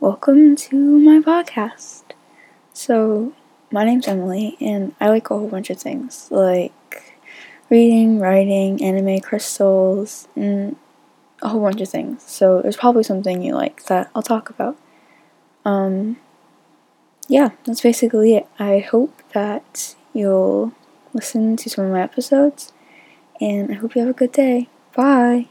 welcome to my podcast. So, my name's Emily, and I like a whole bunch of things like reading, writing, anime crystals, and a whole bunch of things. So, there's probably something you like that I'll talk about. Um, yeah, that's basically it. I hope that you'll listen to some of my episodes, and I hope you have a good day. Bye.